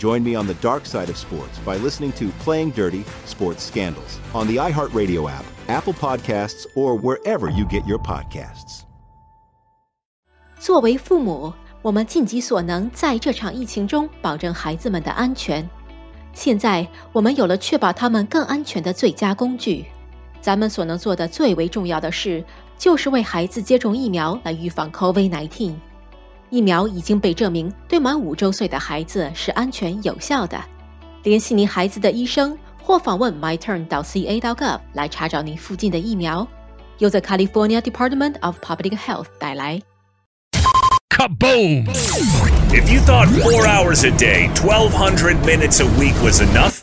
Join me on the dark side of sports by listening to Playing Dirty Sports Scandals on the iHeartRadio app, Apple Podcasts, or wherever you get your podcasts. 作为父母，我们尽己所能，在这场疫情中保证孩子们的安全。现在，我们有了确保他们更安全的最佳工具。咱们所能做的最为重要的事，就是为孩子接种疫苗来预防 COVID-19。疫苗已经被证明对满五周岁的孩子是安全有效的。联系您孩子的医生，或访问 myturn.ca.gov 来查找您附近的疫苗。由 The California Department of Public Health 带来。Kaboom! If you thought four hours a day, 1,200 minutes a week was enough,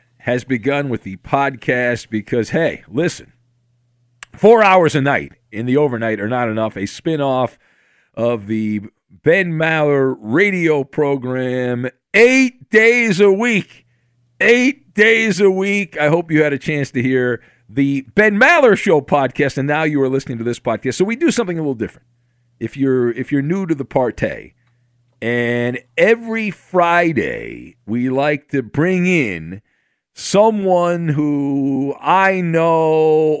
has begun with the podcast because, hey, listen, four hours a night in the overnight are not enough. A spin off of the Ben Maller radio program, eight days a week. Eight days a week. I hope you had a chance to hear the Ben Maller Show podcast, and now you are listening to this podcast. So we do something a little different if you're if you're new to the partay and every friday we like to bring in someone who i know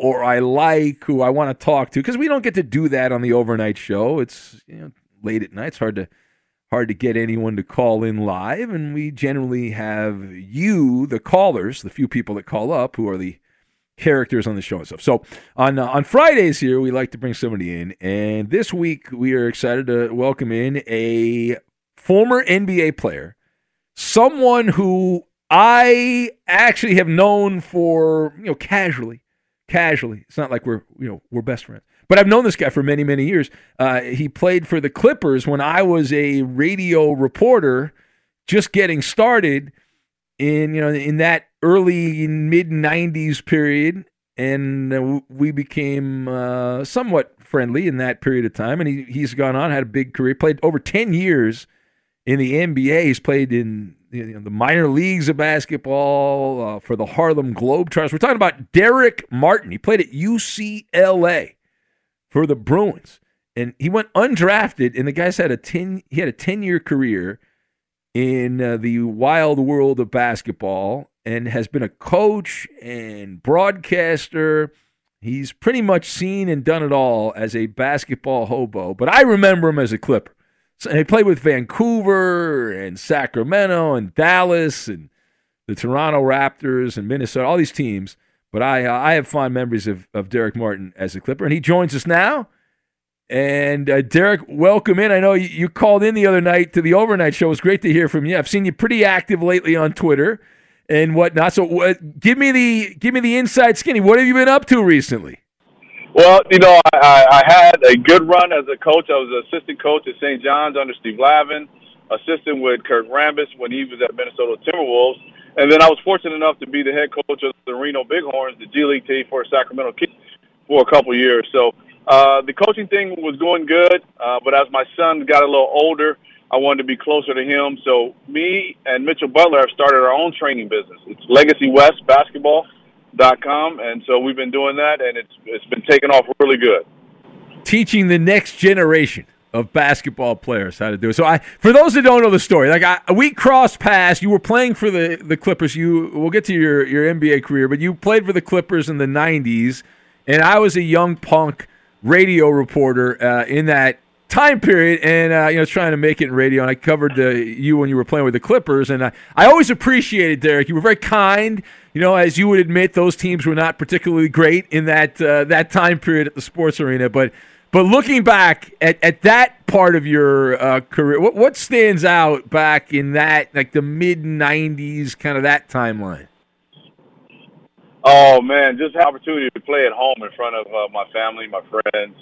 or i like who i want to talk to because we don't get to do that on the overnight show it's you know late at night it's hard to hard to get anyone to call in live and we generally have you the callers the few people that call up who are the characters on the show and stuff. So on uh, on Fridays here, we like to bring somebody in, and this week we are excited to welcome in a former NBA player, someone who I actually have known for you know casually, casually. It's not like we're you know we're best friends. But I've known this guy for many, many years. Uh, he played for the Clippers when I was a radio reporter, just getting started in you know in that early mid 90s period and uh, we became uh, somewhat friendly in that period of time and he, he's gone on had a big career played over 10 years in the nba he's played in you know, the minor leagues of basketball uh, for the Harlem Globetrotters. We're talking about Darrick Martin. He played at UCLA for the Bruins, and he went undrafted. And the guy's had a ten he had a ten year career in uh, the wild world of basketball, and has been a coach and broadcaster. He's pretty much seen and done it all as a basketball hobo. But I remember him as a Clipper. So he played with Vancouver and Sacramento and Dallas and the Toronto Raptors and Minnesota, all these teams. But I uh, I have fond memories of, of Darrick Martin as a Clipper, and he joins us now. And uh, Darrick, welcome in. I know you, you, called in the other night to the overnight show. It was great to hear from you. I've seen you pretty active lately on Twitter and whatnot. So, uh, give me the give me the inside skinny. What have you been up to recently? Well, you know, I, I had a good run as a coach. I was an assistant coach at St. John's under Steve Lavin, assistant with Kurt Rambis when he was at Minnesota Timberwolves. And then I was fortunate enough to be the head coach of the Reno Bighorns, the G League team for Sacramento Kings, for a couple years. So uh, the coaching thing was going good, uh, but as my son got a little older, I wanted to be closer to him. So me and Mitchell Butler have started our own training business. It's Legacy West Basketball dot com, and so we've been doing that, and it's it's been taking off really good. Teaching the next generation of basketball players how to do it. So I, for those that don't know the story, like I, we crossed paths. You were playing for the the Clippers. You we'll get to your your NBA career, but you played for the Clippers in the '90s, and I was a young punk radio reporter uh, in that time period and uh, you know trying to make it in radio and i covered the, you when you were playing with the clippers and I, I always appreciated Darrick. You were very kind you know as you would admit those teams were not particularly great in that uh, that time period at the sports arena but but looking back at, at that part of your uh, career what, what stands out back in that like the mid 90s kind of that timeline? Oh man just the opportunity to play at home in front of uh, my family my friends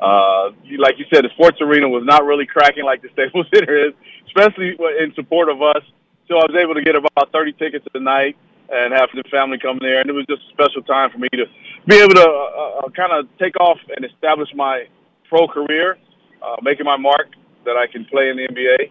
uh, like you said, the sports arena was not really cracking like the Staples Center is, especially in support of us. So I was able to get about 30 tickets a night and have the family come there, and it was just a special time for me to be able to uh, uh, kind of take off and establish my pro career, uh, making my mark that I can play in the NBA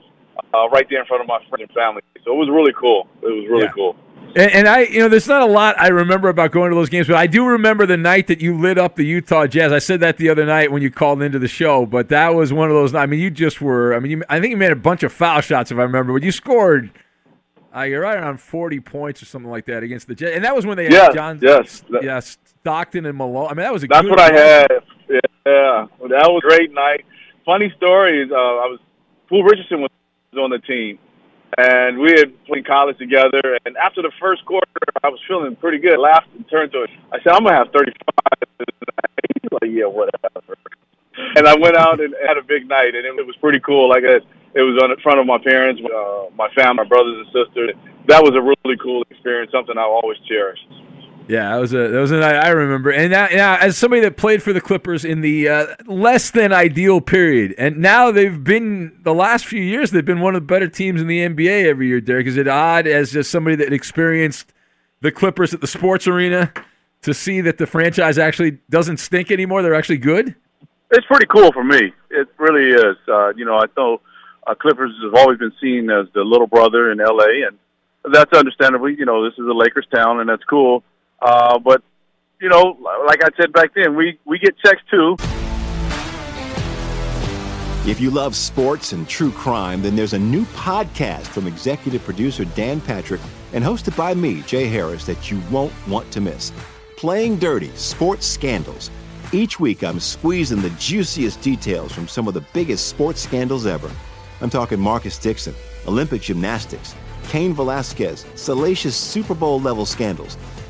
uh, right there in front of my friends and family. So it was really cool. It was really yeah. cool. And, and, I, you know, there's not a lot I remember about going to those games, but I do remember the night that you lit up the Utah Jazz. I said that the other night when you called into the show, but that was one of those. I mean, you just were. I mean, you, I think you made a bunch of foul shots if I remember, but you scored. Uh, you're right around 40 points or something like that against the Jazz, and that was when they had yes, John, yes, yeah, Stockton and Malone. I mean, that was a that's what I had. Yeah, that was a great night. Funny story is, uh, I was Pooh Richardson was on the team and we had played college together. And after the first quarter, I was feeling pretty good. I laughed and turned to it. I said, "I'm gonna have 35." He's like, "Yeah, whatever." And I went out and had a big night, and it was pretty cool. Like I, it was on in front of my parents, uh, my family, my brothers and sisters. That was a really cool experience. Something I always cherish. Yeah, that was a that was a night I remember. And now, now, as somebody that played for the Clippers in the uh, less than ideal period, and now they've been the last few years they've been one of the better teams in the NBA every year. Darrick, is it odd as just somebody that experienced the Clippers at the sports arena to see that the franchise actually doesn't stink anymore? They're actually good. It's pretty cool for me. It really is. Uh, you know, I know uh, Clippers have always been seen as the little brother in LA, and that's understandable. You know, this is a Lakers town, and that's cool uh, but you know, like I said back then, we we get checks too. If you love sports and true crime, then there's a new podcast from executive producer Dan Patrick and hosted by me, Jay Harris, that you won't want to miss. Playing Dirty Sports Scandals. Each week, I'm squeezing the juiciest details from some of the biggest sports scandals ever. I'm talking Marcus Dixon, Olympic gymnastics, Cain Velasquez, salacious Super Bowl level scandals.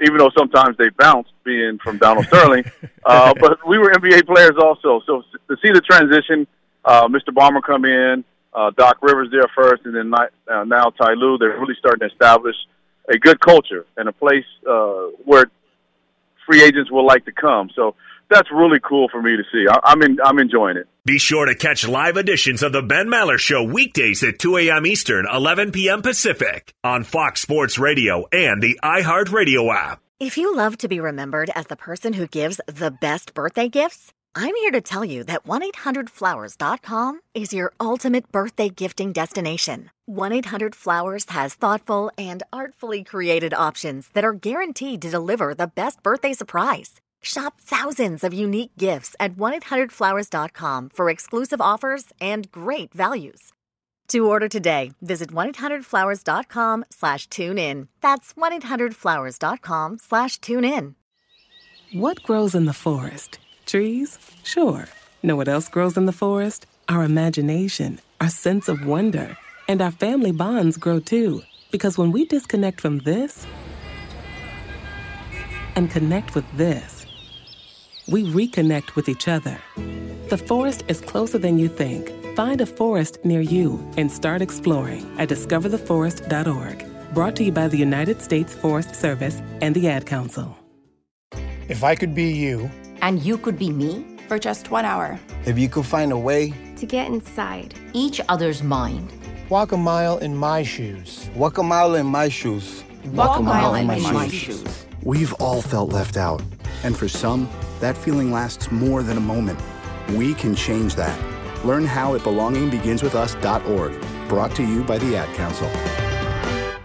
even though sometimes they bounce, being from Donald Sterling. Uh, but we were NBA players also. So to see the transition, uh, Mr. Ballmer come in, uh, Doc Rivers there first, and then uh, now Ty Lue, they're really starting to establish a good culture and a place uh, where free agents will like to come. So that's really cool for me to see. I, I'm in, I'm enjoying it. Be sure to catch live editions of the Ben Maller Show weekdays at 2 a.m. Eastern, 11 p.m. Pacific on Fox Sports Radio and the iHeartRadio app. If you love to be remembered as the person who gives the best birthday gifts, I'm here to tell you that 1-800-Flowers.com is your ultimate birthday gifting destination. 1-800-Flowers has thoughtful and artfully created options that are guaranteed to deliver the best birthday surprise. Shop thousands of unique gifts at 1-800-Flowers.com for exclusive offers and great values. To order today, visit 1-800-Flowers.com slash tune in. That's 1-800-Flowers.com slash tune in. What grows in the forest? Trees? Sure. Know what else grows in the forest? Our imagination, our sense of wonder, and our family bonds grow too. Because when we disconnect from this and connect with this, we reconnect with each other. The forest is closer than you think. Find a forest near you and start exploring at discovertheforest.org. Brought to you by the United States Forest Service and the Ad Council. If I could be you, and you could be me, for just one hour. If you could find a way to get inside each other's mind, walk a mile in my shoes. Walk a mile in my shoes Walk a mile in my, my shoes. We've all felt left out. And for some, that feeling lasts more than a moment. We can change that. Learn how at belongingbeginswithus.org. Brought to you by the Ad Council.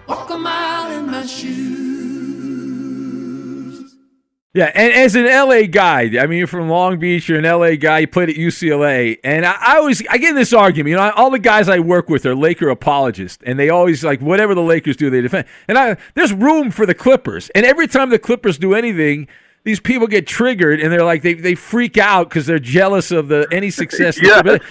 Walk a mile in my shoes. Yeah, and as an LA guy, I mean, you're from Long Beach, you're an LA guy, you played at UCLA, and I, I always I get in this argument. You know, all the guys I work with are Laker apologists, and they always like whatever the Lakers do, they defend. And I, there's room for the Clippers, and every time the Clippers do anything, these people get triggered, and they're like they, they freak out because they're jealous of the any success. Yeah. It,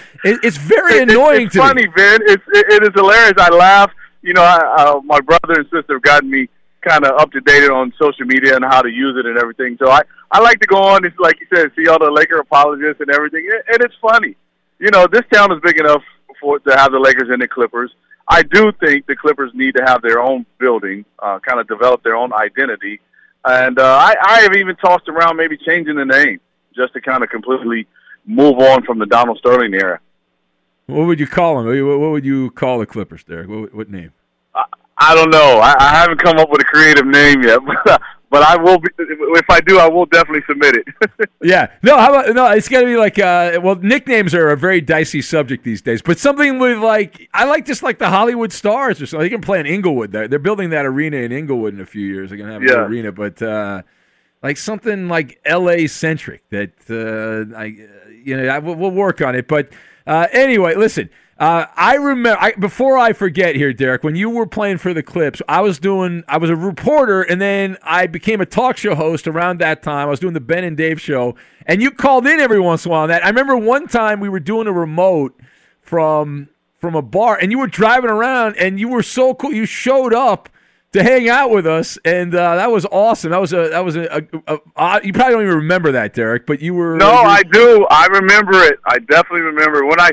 it's very It- annoying it's to funny, me. Ben. It's it, it is hilarious. I laugh. You know, I, uh, my brother and sister have gotten me kind of up to date on social media and how to use it and everything. So I I like to go on. It's like you said, see all the Laker apologists and everything, and, and it's funny. You know, this town is big enough for to have the Lakers and the Clippers. I do think the Clippers need to have their own building, uh, kind of develop their own identity. And uh, I, I have even tossed around maybe changing the name just to kind of completely move on from the Donald Sterling era. What would you call them? What would you call the Clippers, Darrick? What, what name? I don't know. I, I haven't come up with a creative name yet, but, but I will. Be, if I do, I will definitely submit it. Yeah. No, how about no, it's gotta be like uh well nicknames are a very dicey subject these days. But something with like I like just like the Hollywood stars or something. They can play in Inglewood. They're, they're building that arena in Inglewood in a few years. They're gonna have an arena, but uh like something like LA centric that uh I you know, I, we'll, we'll work on it. But uh anyway, listen. Uh, I remember I, before I forget here, Darrick. When you were playing for the Clips, I was doing. I was a reporter, and then I became a talk show host around that time. I was doing the Ben and Dave show, and you called in every once in a while. On that I remember one time we were doing a remote from from a bar, and you were driving around, and you were so cool. You showed up to hang out with us, and uh, that was awesome. That was a that was a, a, a, a you probably don't even remember that, Darrick, but you were no, I do. I remember it. I definitely remember when I,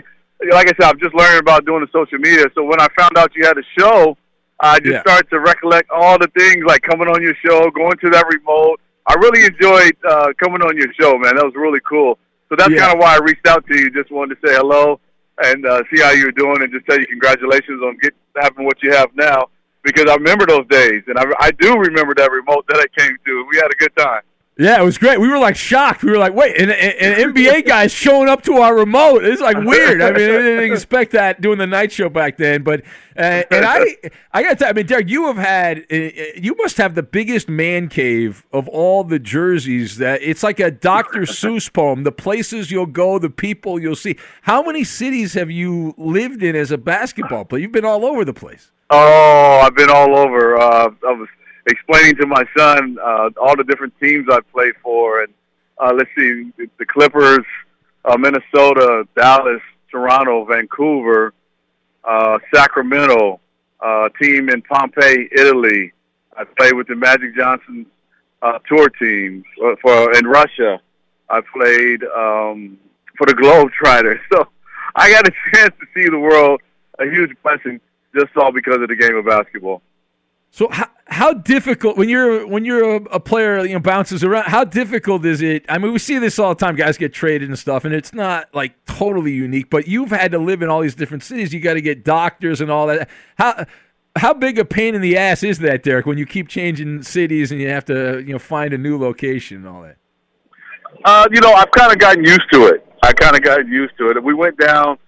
like I said, I'm just learning about doing the social media. So when I found out you had a show, I just Yeah. started to recollect all the things like coming on your show, going to that remote. I really enjoyed uh, coming on your show, man. That was really cool. So that's Yeah. kind of why I reached out to you. Just wanted to say hello and uh, see how you were doing, and just tell you congratulations on get, having what you have now. Because I remember those days, and I, I do remember that remote that I came to. We had a good time. Yeah, it was great. We were like shocked. We were like, wait, an, an NBA guy's showing up to our remote. It's like weird. I mean, I didn't expect that doing the night show back then. But uh, and I, I got to. I mean, Darrick, you have had. Uh, you must have the biggest man cave of all the jerseys. That it's like a Dr. Seuss poem. The places you'll go, the people you'll see. How many cities have you lived in as a basketball player? You've been all over the place. Oh, I've been all over. Uh, I was explaining to my son uh, all the different teams I've played for, and uh, let's see, the- Clippers, uh, Minnesota, Dallas, Toronto, Vancouver, uh, Sacramento, uh, team in Pompeii, Italy. I played with the Magic Johnson uh, tour teams uh, for in Russia. I played um, for the Globetrotters. So I got a chance to see the world. A huge blessing, just all because of the game of basketball. So how, how difficult when you're when you're a, a player you know bounces around how difficult is it I mean we see this all the time guys get traded and stuff and it's not like totally unique but you've had to live in all these different cities you got to get doctors and all that how how big a pain in the ass is that Darrick when you keep changing cities and you have to you know find a new location and all that Uh, you know, I've kind of gotten used to it. I kind of got used to it. We went down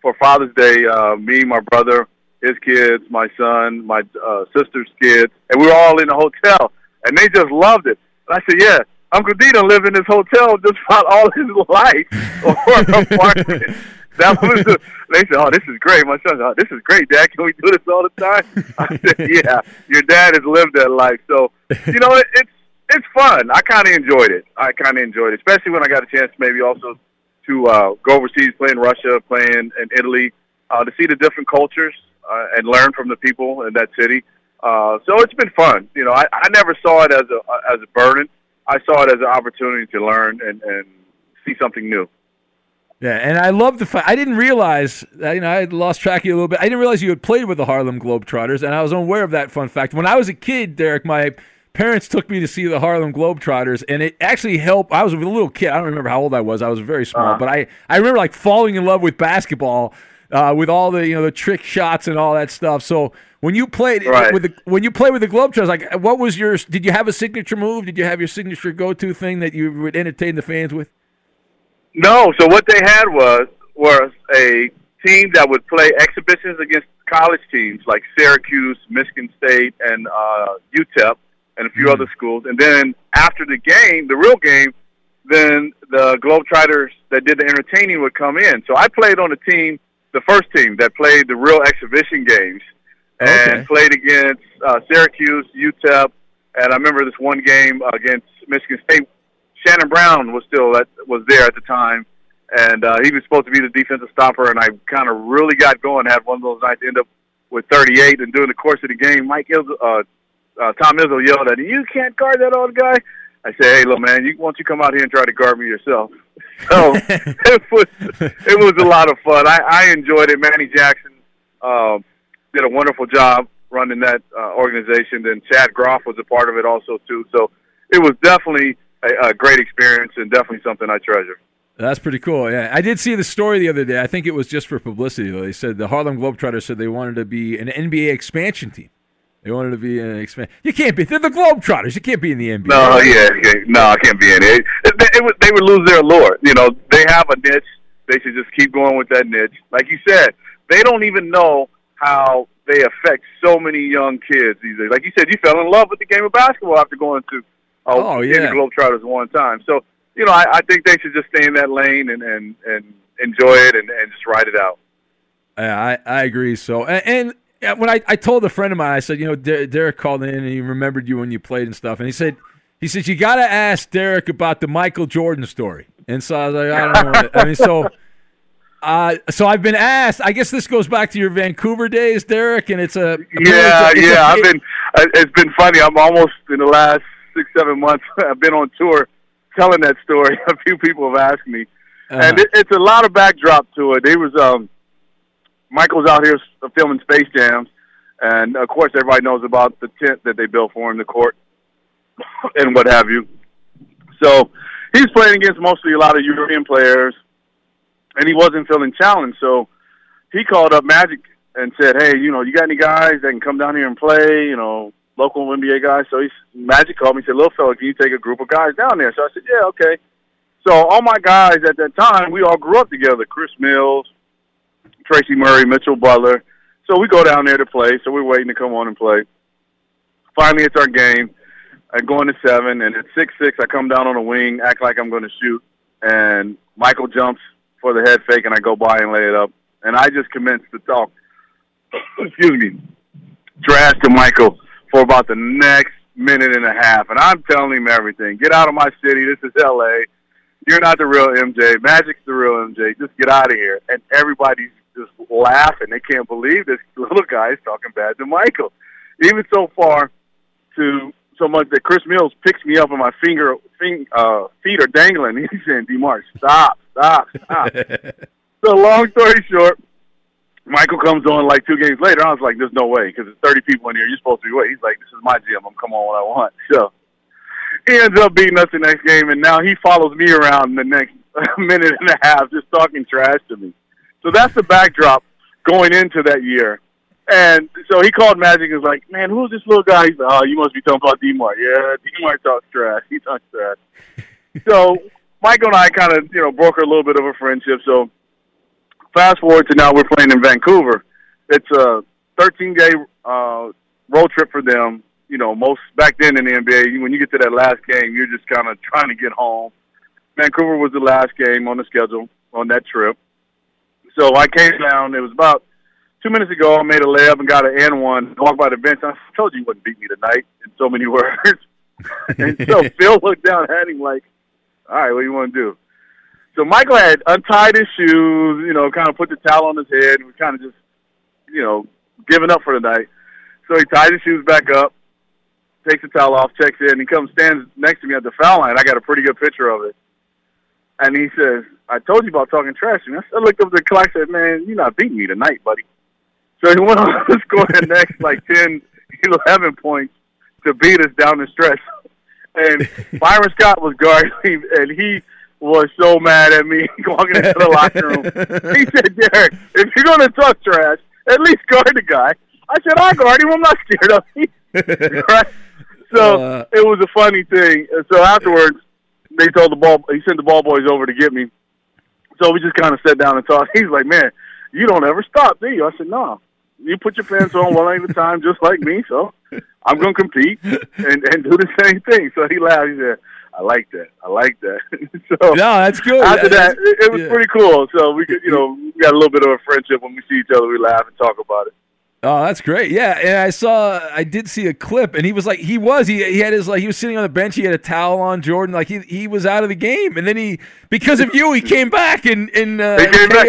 for Father's Day. Uh, me, my brother, his kids, my son, my uh, sister's kids, and we were all in a hotel, and they just loved it. And I said, "Yeah, Uncle D done lived in this hotel just about all his life or apartment." That was the, they said, "Oh, this is great." My son, said, "Oh, this is great, Dad. Can we do this all the time?" I said, "Yeah, your dad has lived that life." So, you know, it, it's it's fun. I kind of enjoyed it. I kind of enjoyed it, especially when I got a chance, maybe also to uh, go overseas, play in Russia, play in, in Italy, uh, to see the different cultures uh, and learn from the people in that city. Uh, so it's been fun. You know, I, I never saw it as a as a burden. I saw it as an opportunity to learn and, and see something new. Yeah, and I love the fact I didn't realize that, you know I had lost track of you a little bit. I didn't realize you had played with the Harlem Globetrotters, and I was unaware of that fun fact. When I was a kid, Darrick, my parents took me to see the Harlem Globetrotters, and it actually helped. I was a little kid. I don't remember how old I was. I was very small, Uh-huh. but I I remember like falling in love with basketball uh, with all the you know the trick shots and all that stuff. So When you played Right. with the when you played with the Globetrotters, like what was your? Did you have a signature move? Did you have your signature go-to thing that you would entertain the fans with? No, so what they had was was a team that would play exhibitions against college teams like Syracuse, Michigan State, and uh, UTEP, and a few other schools. And then after the game, the real game, then the Globetrotters that did the entertaining would come in. So I played on a team, the first team that played the real exhibition games, and Okay. played against uh, Syracuse, UTEP, and I remember this one game against Michigan State. Shannon Brown was still at, was there at the time, and uh, he was supposed to be the defensive stopper. And I kind of really got going. Had one of those nights end up with 38, and during the course of the game, Mike Izzo, uh, uh, Tom Izzo yelled at me, "You can't guard that old guy." I said, "Hey, look, man, you why don't you come out here and try to guard me yourself?" So it was it was a lot of fun. I, I enjoyed it. Manny Jackson um, did a wonderful job running that uh, organization. Then Chad Groff was a part of it also too. So it was definitely a, a great experience and definitely something I treasure. That's pretty cool. Yeah, I did see the story the other day. I think it was just for publicity. Though they said the Harlem Globetrotters said they wanted to be an NBA expansion team. They wanted to be an expand. You can't be. They're the Globetrotters. You can't be in the NBA. No, yeah, yeah, no, I can't be in it. It, it, it would, they would lose their allure. You know, they have a niche. They should just keep going with that niche. Like you said, they don't even know how they affect so many young kids these days. Like you said, you fell in love with the game of basketball after going to uh, Oh, yeah. the Globetrotters one time. So, you know, I, I think they should just stay in that lane and and, and enjoy it and, and just ride it out. Yeah, I, I agree. So, and, and yeah, when I, I told a friend of mine, I said, you know, Der- Darrick called in and he remembered you when you played and stuff, and he said, he said you got to ask Darrick about the Michael Jordan story. And so I was like, I don't know. What I mean, so. Uh, so I've been asked. I guess this goes back to your Vancouver days, Darrick, and it's a Yeah, it's a- it's yeah. I've been. It's been funny. I'm almost in the last six, seven months. I've been on tour telling that story. A few people have asked me, and Uh-huh. it, it's a lot of backdrop to it. It was um, Michael's out here filming Space Jams, and of course, everybody knows about the tent that they built for him, the court, and what have you. So he's playing against mostly a lot of European players, and he wasn't feeling challenged. So he called up Magic and said, "Hey, you know, you got any guys that can come down here and play? You know, local NBA guys." So he's Magic called me and said, "Little fella, can you take a group of guys down there?" So I said, "Yeah, okay." So all my guys at that time, we all grew up together: Chris Mills, Tracy Murray, Mitchell Butler. So we go down there to play. So we're waiting to come on and play. Finally, it's our game. I go into seven, and at six six, I come down on a wing, act like I'm going to shoot, and Michael jumps for the head fake, and I go by and lay it up, and I just commenced to talk. excuse me, trash to Michael for about the next minute and a half, and I'm telling him everything. Get out of my city. This is L.A. You're not the real MJ. Magic's the real MJ. Just get out of here. And everybody's just laughing. They can't believe this little guy is talking bad to Michael. Even so far to so much that Chris Mills picks me up and my finger fing, uh, feet are dangling. He's saying, "Demarc, stop, stop, stop." so long story short, Michael comes on like two games later. I was like, "There's no way," because there's 30 people in here. You're supposed to be waiting. He's like, "This is my gym. I'm come on when I want." So he ends up beating us the next game, and now he follows me around the next minute and a half, just talking trash to me. So that's the backdrop going into that year. And so he called Magic and was like, "Man, who's this little guy?" He's like, "Oh, you must be talking about Demar." Yeah, Demar talks trash. He talks trash. so Michael and I kind of, you know, broker a little bit of a friendship. So fast forward to now, we're playing in Vancouver. It's a 13 day uh, road trip for them. You know, most back then in the NBA, when you get to that last game, you're just kind of trying to get home. Vancouver was the last game on the schedule on that trip. So I came down. It was about two minutes ago. I made a layup and got an N one. Walked by the bench. I told you you wouldn't beat me tonight in so many words. and so Phil looked down at him like, "All right, what do you want to do?" So Michael had untied his shoes, you know, kind of put the towel on his head, and was kind of just, you know, giving up for the night. So he ties his shoes back up, takes the towel off, checks in, and he comes stands next to me at the foul line. I got a pretty good picture of it. And he says, I told you about talking trash. And I looked up the clock and said, Man, you're not beating me tonight, buddy. So he went on to score the next like 10, 11 points to beat us down the stretch. And Byron Scott was guarding and he was so mad at me walking into the locker room. He said, Darrick, if you're going to talk trash, at least guard the guy. I said, I guard him. I'm not scared of him. right? So Uh, it was a funny thing. So afterwards, they told the ball. He sent the ball boys over to get me. So we just kind of sat down and talked. He's like, "Man, you don't ever stop, do you?" I said, "No. You put your pants on one at a time, just like me. So I'm going to compete and and do the same thing." So he laughed. He said, "I like that. I like that." so no, that's good. after that, it, it was yeah. pretty cool. So we could, you know, we got a little bit of a friendship when we see each other. We laugh and talk about it. Oh, that's great. Yeah, and I saw, I did see a clip, and he was like, he was, he, he had his like, he was sitting on the bench, he had a towel on, Jordan, like he he was out of the game, and then he, because of you, he came back and and uh, He came back.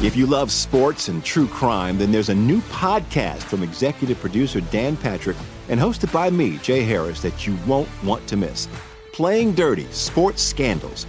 If you love sports and true crime, then there's a new podcast from executive producer Dan Patrick and hosted by me, Jay Harris, that you won't want to miss. Playing Dirty Sports Scandals.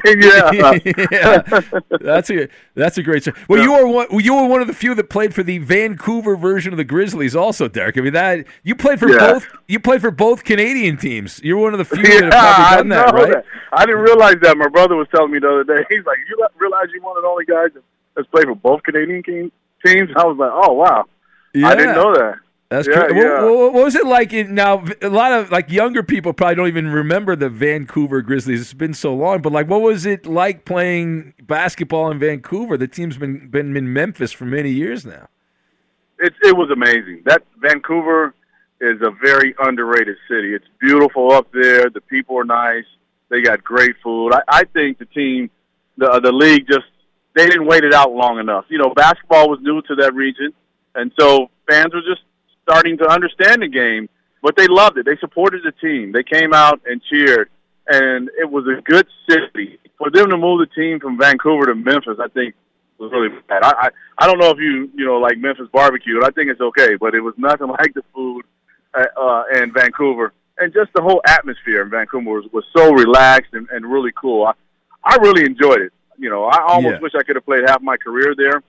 yeah. yeah. That's a that's a great story. Well, you were one you were one of the few that played for the Vancouver version of the Grizzlies, also, Darrick. I mean that you played for Yeah. both. You played for both Canadian teams. You're one of the few yeah, that have probably done that, right? that. I didn't realize that. My brother was telling me the other day. He's like, "You realize you're one of the only guys that's played for both Canadian teams?" I was like, "Oh wow, I didn't know that." That's yeah, true. Yeah. What, what- what was it like in, now? A lot of like younger people probably don't even remember the Vancouver Grizzlies. It's been so long, but like, what was it like playing basketball in Vancouver? The team's been been in Memphis for many years now. it it was amazing. That Vancouver is a very underrated city. It's beautiful up there. The people are nice. They got great food. I, I think the team, the the league, just they didn't wait it out long enough. You know, basketball was new to that region, and so fans were just starting to understand the game. But they loved it. They supported the team. They came out and cheered, and it was a good city for them to move the team from Vancouver to Memphis. I think was really bad. I, I I don't know if you you know like Memphis barbecue. But I think it's okay, but it was nothing like the food uh, uh, in Vancouver, and just the whole atmosphere in Vancouver was, was so relaxed and, and really cool. I I really enjoyed it. You know, I almost Yeah. wish I could have played half my career there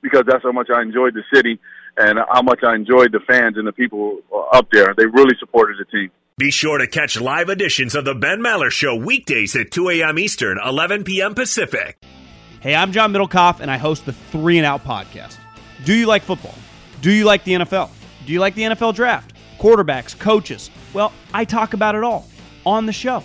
because that's how much I enjoyed the city and how much I enjoyed the fans and the people uh, up there. They really supported the team. Be sure to catch live editions of The Ben Maller Show weekdays at 2 a.m. Eastern, 11 p.m. Pacific. Hey, I'm John Middlekauff, and I host the Three and Out podcast. Do you like football? Do you like the NFL? Do you like the NFL draft? Quarterbacks, coaches? Well, I talk about it all on the show.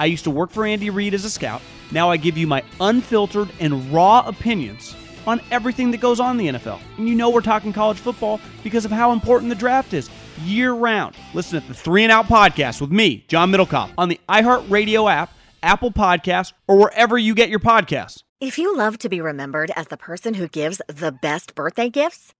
I used to work for Andy Reid as a scout. Now I give you my unfiltered and raw opinions on everything that goes on in the NFL. And you know we're talking college football because of how important the draft is year round. Listen to the Three and Out podcast with me, John Middlekauff, on the iHeartRadio app, Apple Podcasts, or wherever you get your podcasts. If you love to be remembered as the person who gives the best birthday gifts,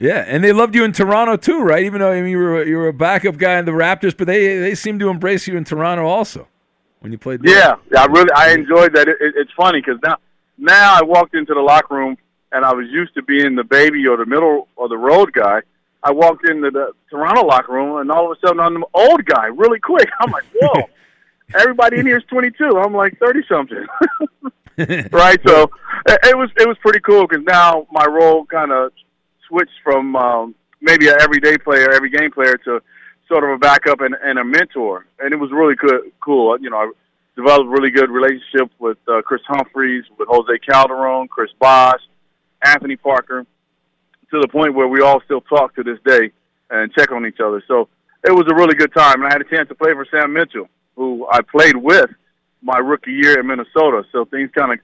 Yeah, and they loved you in Toronto too, right? Even though I mean, you were you were a backup guy in the Raptors, but they they seemed to embrace you in Toronto also when you played. There. Yeah, I really I enjoyed that. It, it, it's funny because now now I walked into the locker room and I was used to being the baby or the middle or the road guy. I walked into the Toronto locker room and all of a sudden I'm the old guy really quick. I'm like, whoa. Everybody in here is 22. I'm like 30 something. right? So it, it was it was pretty cool because now my role kind of switched from um, maybe an everyday player, every game player to sort of a backup and, and a mentor, and it was really good, cool. You know, I developed really good relationship with uh, Kris Humphries, with Jose Calderon, Chris Bosh, Anthony Parker, to the point where we all still talk to this day and check on each other. So it was a really good time, and I had a chance to play for Sam Mitchell, who I played with my rookie year in Minnesota. So things kind of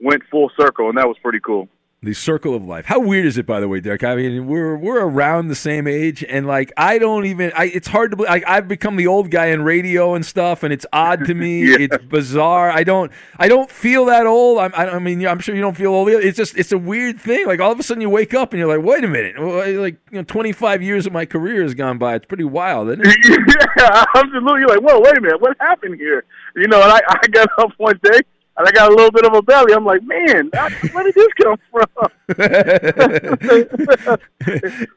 went full circle, and that was pretty cool. The circle of life. How weird is it, by the way, Darrick? I mean, we're we're around the same age, and like I don't even. I, it's hard to believe. I, I've become the old guy in radio and stuff, and it's odd to me. Yeah. It's bizarre. I don't. I don't feel that old. I'm, I, I mean, I'm sure you don't feel old. either. It's just. It's a weird thing. Like all of a sudden, you wake up and you're like, wait a minute. Like you know, 25 years of my career has gone by. It's pretty wild, isn't it? yeah, absolutely. You're like, whoa, wait a minute, what happened here? You know, and I, I got up one day. And I got a little bit of a belly. I'm like, man, where did this come from?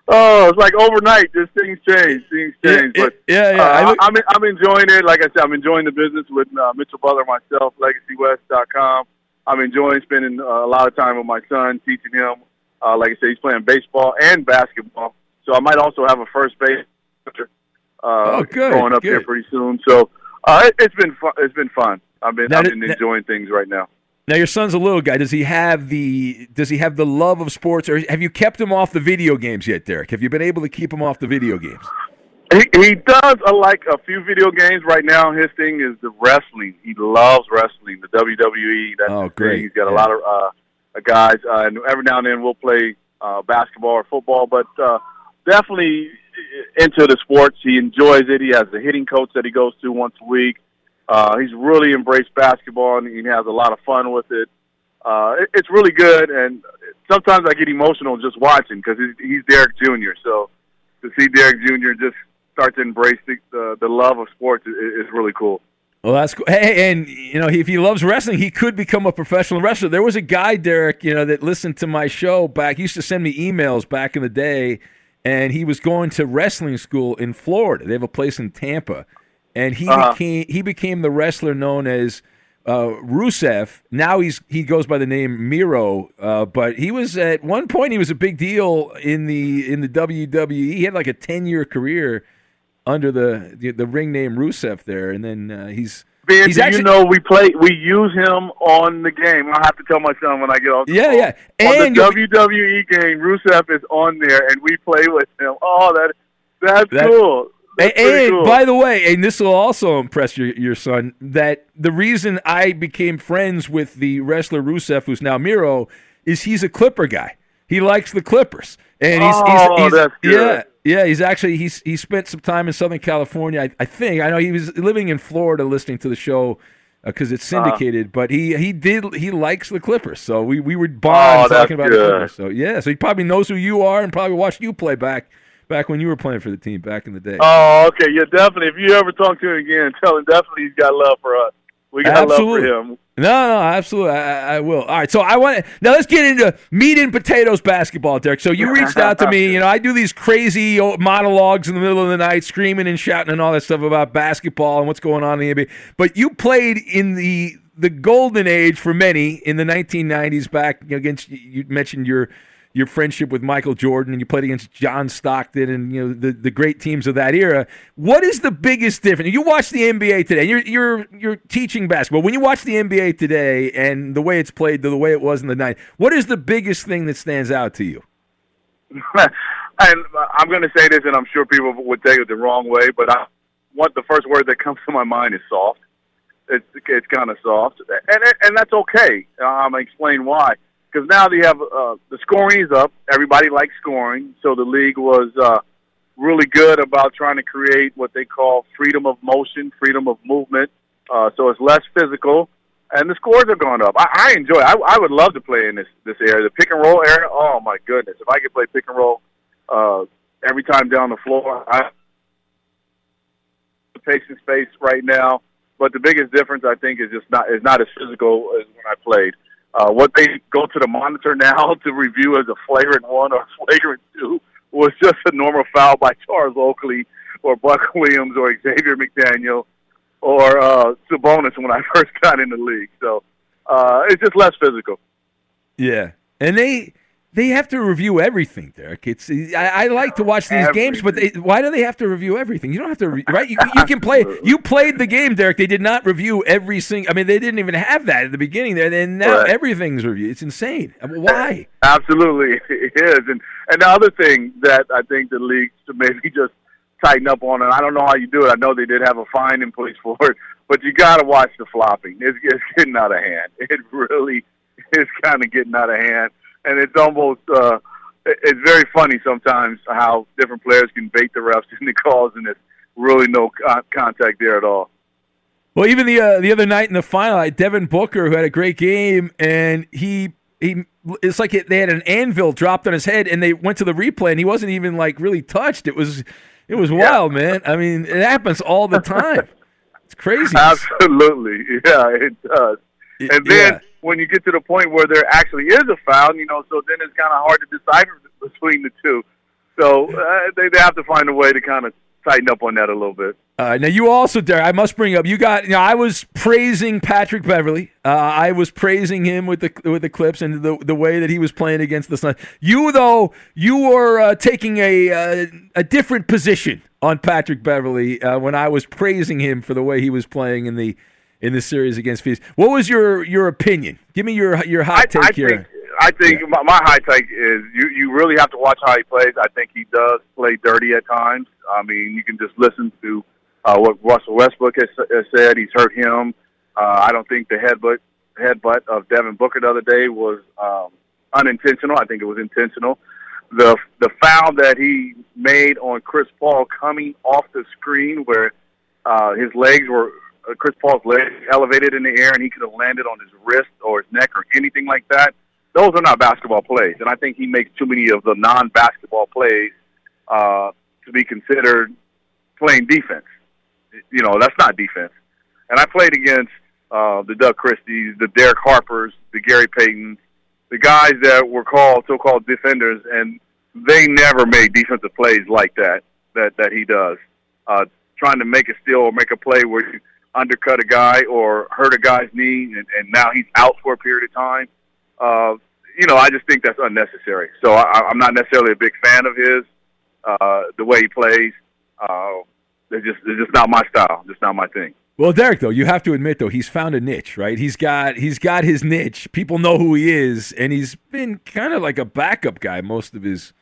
oh, it's like overnight, just things change, things change. Yeah, but yeah, yeah, uh, I look- I'm I'm enjoying it. Like I said, I'm enjoying the business with uh, Mitchell Butler myself, LegacyWest.com. I'm enjoying spending uh, a lot of time with my son, teaching him. Uh, like I said, he's playing baseball and basketball, so I might also have a first base uh, Oh, good, going up here pretty soon. So uh, it, it's been fun. It's been fun. I've been Now, I've been enjoying things right now. Now your son's a little guy. Does he have the Does he have the love of sports, or have you kept him off the video games yet, Darrick? Have you been able to keep him off the video games? He he does uh, like a few video games right now. His thing is the wrestling. He loves wrestling, the WWE. That's Oh, great. thing. He's got a lot of uh, guys, uh, and every now and then we'll play uh, basketball or football. But uh, definitely into the sports. He enjoys it. He has a hitting coach that he goes to once a week. Uh, he's really embraced basketball and he has a lot of fun with it. Uh, it it's really good, and sometimes I get emotional just watching because he's, he's Darrick Jr. So to see Darrick Jr. just start to embrace the the, the love of sports is, is really cool. Well, that's cool. Hey, and you know, if he loves wrestling, he could become a professional wrestler. There was a guy, Darrick, you know, that listened to my show back. He used to send me emails back in the day, and he was going to wrestling school in Florida. They have a place in Tampa, and he Uh-huh. became he became the wrestler known as uh, Rusev. Now he's he goes by the name Miro, uh, but he was at one point he was a big deal in the in the WWE. He had like a ten year career under the, the the ring name Rusev there, and then uh, he's Ben, he's actually you know we play? We use him on the game. I have to tell my son when I get off. The Yeah, phone. yeah. On the WWE game, Rusev is on there, and we play with him. Oh, that that's That- cool. And, and cool. by the way, and this will also impress your, your son, that the reason I became friends with the wrestler Rusev, who's now Miro, is he's a Clipper guy. He likes the Clippers, and he's, Oh, he's, he's good. yeah, yeah. He's actually he's he spent some time in Southern California. I, I think I know he was living in Florida, listening to the show because it's Uh-huh. syndicated. but he he did he likes the Clippers, so we we would bond Oh, talking about the. Clippers. So yeah, so he probably knows who you are and probably watched you play back back when you were playing for the team back in the day. Oh, okay. Yeah, definitely. If you ever talk to him again, tell him definitely he's got love for us. We got Absolutely. love for him. No, no, absolutely. I, I- will. All right. So I want to. now. Let's get into meat and potatoes basketball, Darrick. So you reached out to me. You know, I do these crazy monologues in the middle of the night, screaming and shouting and all that stuff about basketball and what's going on in the NBA. But you played in the the golden age for many in the 1990s. Back against you mentioned your your friendship with Michael Jordan, and you played against John Stockton, and you know the, the great teams of that era. What is the biggest difference? You watch the NBA today. You're you're you're teaching basketball. When you watch the NBA today and the way it's played to the way it was in the night, what is the biggest thing that stands out to you? and uh, I'm going to say this, and I'm sure people would take it the wrong way, but I want the first word that comes to my mind is soft. It's it's kind of soft, and and that's okay. Um, I'm gonna explain why. Because now they have uh, the scoring is up. Everybody likes scoring, so the league was uh, really good about trying to create what they call freedom of motion, freedom of movement. Uh, so it's less physical, and the scores are going up. I, I enjoy. It. I, I would love to play in this this area, the pick and roll area. Oh my goodness! If I could play pick and roll uh, every time down the floor, I and space right now. But the biggest difference, I think, is just not is not as physical as when I played. Uh, what they go to the monitor now to review as a flagrant one or flagrant two was just a normal foul by Charles Oakley or Buck Williams or Xavier McDaniel or uh, Sabonis when I first got in the league. So uh, it's just less physical. Yeah, and they they have to review everything, Darrick. It's I, I like to watch these games, but they, why do they have to review everything? You don't have to, re- right? You, you can play. You played the game, Darrick. They did not review every single. I mean, they didn't even have that at the beginning there. And now Right. everything's reviewed. It's insane. Uh, I mean, why? Absolutely, it is. And and the other thing that I think the league should maybe just tighten up on, and I don't know how you do it. I know they did have a fine in place for it, but you got to watch the flopping. It's, it's getting out of hand. It really is kind of getting out of hand, and it's almost uh, it's very funny sometimes how different players can bait the refs into calls, and there's really no con- contact there at all. Well, even the uh, the other night in the final, I had Devin Booker who had a great game, and he he it's like it, they had an anvil dropped on his head, and they went to the replay, and he wasn't even like really touched. It was it was wild, man. I mean, it happens all the time. It's crazy. Absolutely, yeah, it does. And then when you get to the point where there actually is a foul, you know, so then it's kind of hard to decipher between the two. So uh, they, they have to find a way to kind of tighten up on that a little bit. Uh, now you also, Darrick. I must bring up. You got. You know, I was praising Patrick Beverley. Uh, I was praising him with the with the clips and the the way that he was playing against the Suns. You though, you were uh, taking a uh, a different position on Patrick Beverley uh, when I was praising him for the way he was playing in the in the series against Phoenix. What was your your opinion? Give me your your hot take I here. Think, I think my, my high take is you you really have to watch how he plays. I think he does play dirty at times. I mean, you can just listen to uh, what Russell Westbrook has, has said. He's hurt him. Uh, I don't think the headbutt headbutt of Devin Booker the other day was um, unintentional. I think it was intentional. The the foul that he made on Chris Paul coming off the screen, where uh, his legs were Chris Paul's legs elevated in the air, and he could have landed on his wrist or his neck or anything like that. Those are not basketball plays, and I think he makes too many of the non-basketball plays uh, to be considered playing defense. You know, that's not defense. And I played against uh, the Doug Christies, the Derek Harpers, the Gary Paytons, the guys that were called so-called defenders, and they never made defensive plays like that that that he does. Uh, trying to make a steal or make a play where you undercut a guy or hurt a guy's knee, and, and now he's out for a period of time. Uh, you know, I just think that's unnecessary. So I, I'm not necessarily a big fan of his uh, the way he plays. Uh, it's just it's just not my style. Just not my thing. Well, Darrick, though, you have to admit though he's found a niche, right? He's got he's got his niche. People know who he is, and he's been kind of like a backup guy most of his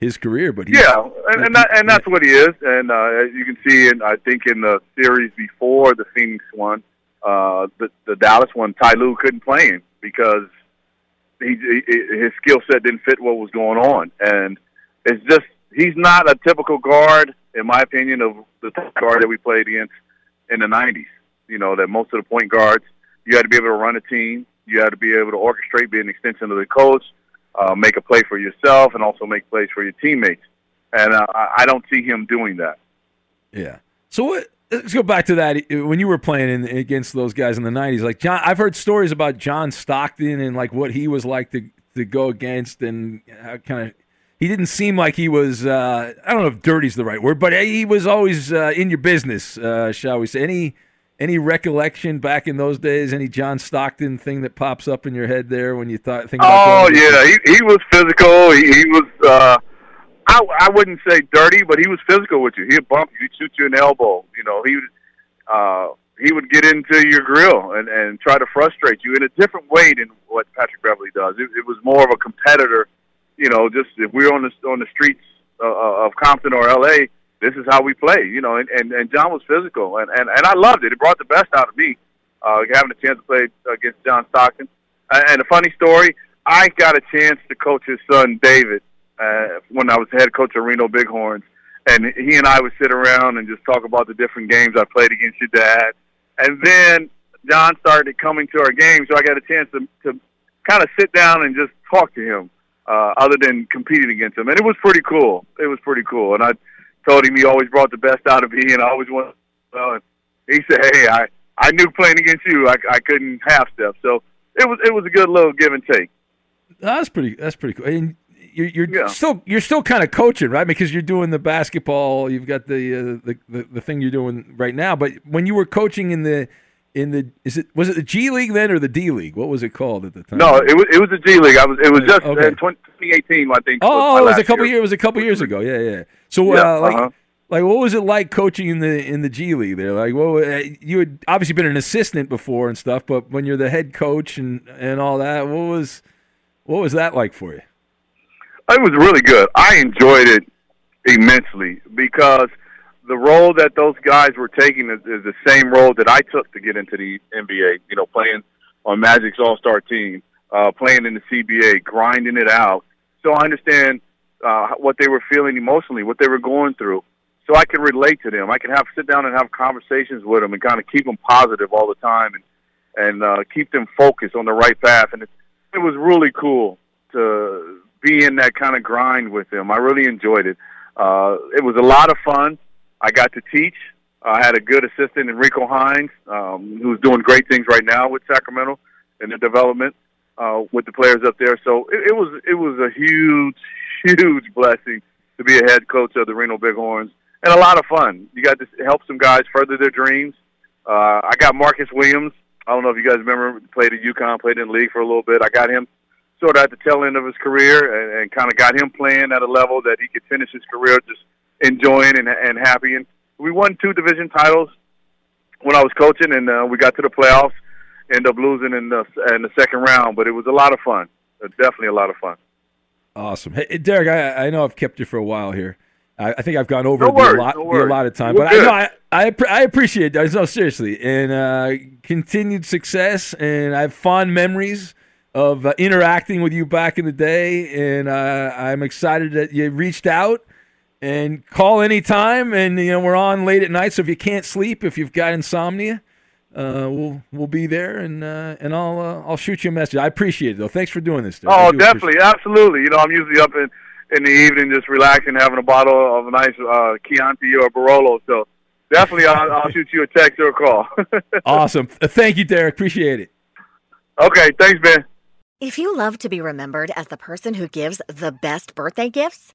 his career. But he's, yeah, and and, that, and that's what he is. And uh, as you can see, and I think in the series before the Phoenix one, uh, the the Dallas one, Ty Lue couldn't play him because he, he his skill set didn't fit what was going on, and it's just he's not a typical guard, in my opinion, of the guard that we played against in the '90s. You know that most of the point guards, you had to be able to run a team, you had to be able to orchestrate, be an extension of the coach, uh, make a play for yourself, and also make plays for your teammates. And uh, I don't see him doing that. Yeah. So what? Let's go back to that when you were playing in, against those guys in the '90s. Like John, I've heard stories about John Stockton and like what he was like to to go against, and kind of he didn't seem like he was. Uh, I don't know if "dirty's" the right word, but he was always uh, in your business, uh, shall we say? Any any recollection back in those days? Any John Stockton thing that pops up in your head there when you thought? Think about oh yeah, he, he was physical. He, he was. Uh, I I wouldn't say dirty, but he was physical with you. He'd bump you, he'd shoot you in the elbow. You know, he would. Uh, he would get into your grill and, and try to frustrate you in a different way than what Patrick Beverley does. It, it was more of a competitor you know, just if we're on the on the streets uh, of Compton or L.A., this is how we play. You know, and and, and John was physical, and, and and I loved it. It brought the best out of me, uh, having a chance to play against John Stockton. And a funny story, I got a chance to coach his son David uh, when I was head coach of Reno Bighorns, and he and I would sit around and just talk about the different games I played against your dad. And then John started coming to our games, so I got a chance to to kind of sit down and just talk to him uh, other than competing against him. And it was pretty cool. It was pretty cool. And I told him he always brought the best out of me, and I always wanted. Uh, he said, "Hey, I I knew playing against you, I I couldn't half step." So it was it was a good little give and take. That's pretty. That's pretty cool. And you're, you're yeah. still you're still kind of coaching, right? Because you're doing the basketball. You've got the, uh, the the the thing you're doing right now. But when you were coaching in the in the is it was it the G League then or the D League? What was it called at the time? No, it was it was the G League. I was it was just okay. in 2018, I think. Oh, was it was a couple year. years. It was a couple years ago. Yeah, yeah. So yeah, uh, like. uh-huh. Like what was it like coaching in the in the G League there? Like, what uh, you had obviously been an assistant before and stuff, but when you're the head coach and and all that, what was what was that like for you? It was really good. I enjoyed it immensely because the role that those guys were taking is, is the same role that I took to get into the NBA. You know, playing on Magic's All Star team, uh, playing in the CBA, grinding it out. So I understand uh, what they were feeling emotionally, what they were going through. So I can relate to them. I can have sit down and have conversations with them and kind of keep them positive all the time and and uh, keep them focused on the right path. And it, it was really cool to be in that kind of grind with them. I really enjoyed it. Uh, it was a lot of fun. I got to teach. I had a good assistant, Enrico Hines, um, who's doing great things right now with Sacramento. and their development uh, with the players up there. So it, it was it was a huge, huge blessing to be a head coach of the Reno Bighorns, and a lot of fun. You got to help some guys further their dreams. Uh, I got Marcus Williams. I don't know if you guys remember, played at UConn, played in the league for a little bit. I got him sort of at the tail end of his career and, and kind of got him playing at a level that he could finish his career just enjoying and, and happy. And we won two division titles when I was coaching, and uh, we got to the playoffs. End up losing in the in the second round, but it was a lot of fun. Uh, definitely a lot of fun. Awesome, hey, Darrick. I, I know I've kept you for a while here. I, I think I've gone over no the, worries, no the worries. allotted time, We're but good. I know I I, I appreciate that. No, seriously, and uh, continued success, and I have fond memories of uh, interacting with you back in the day, and uh, I'm excited that you reached out and call anytime. And you know we're on late at night, so if you can't sleep, if you've got insomnia, uh, we'll we'll be there, and uh, and I'll uh, I'll shoot you a message. I appreciate it though. Thanks for doing this. Darrick. I Oh, do definitely, absolutely. You know, I'm usually up in in the evening, just relaxing, having a bottle of a nice uh, Chianti or Barolo. So definitely, I'll, I'll shoot you a text or a call. Awesome. Uh, Thank you, Darrick. Appreciate it. okay, thanks, Ben. If you love to be remembered as the person who gives the best birthday gifts,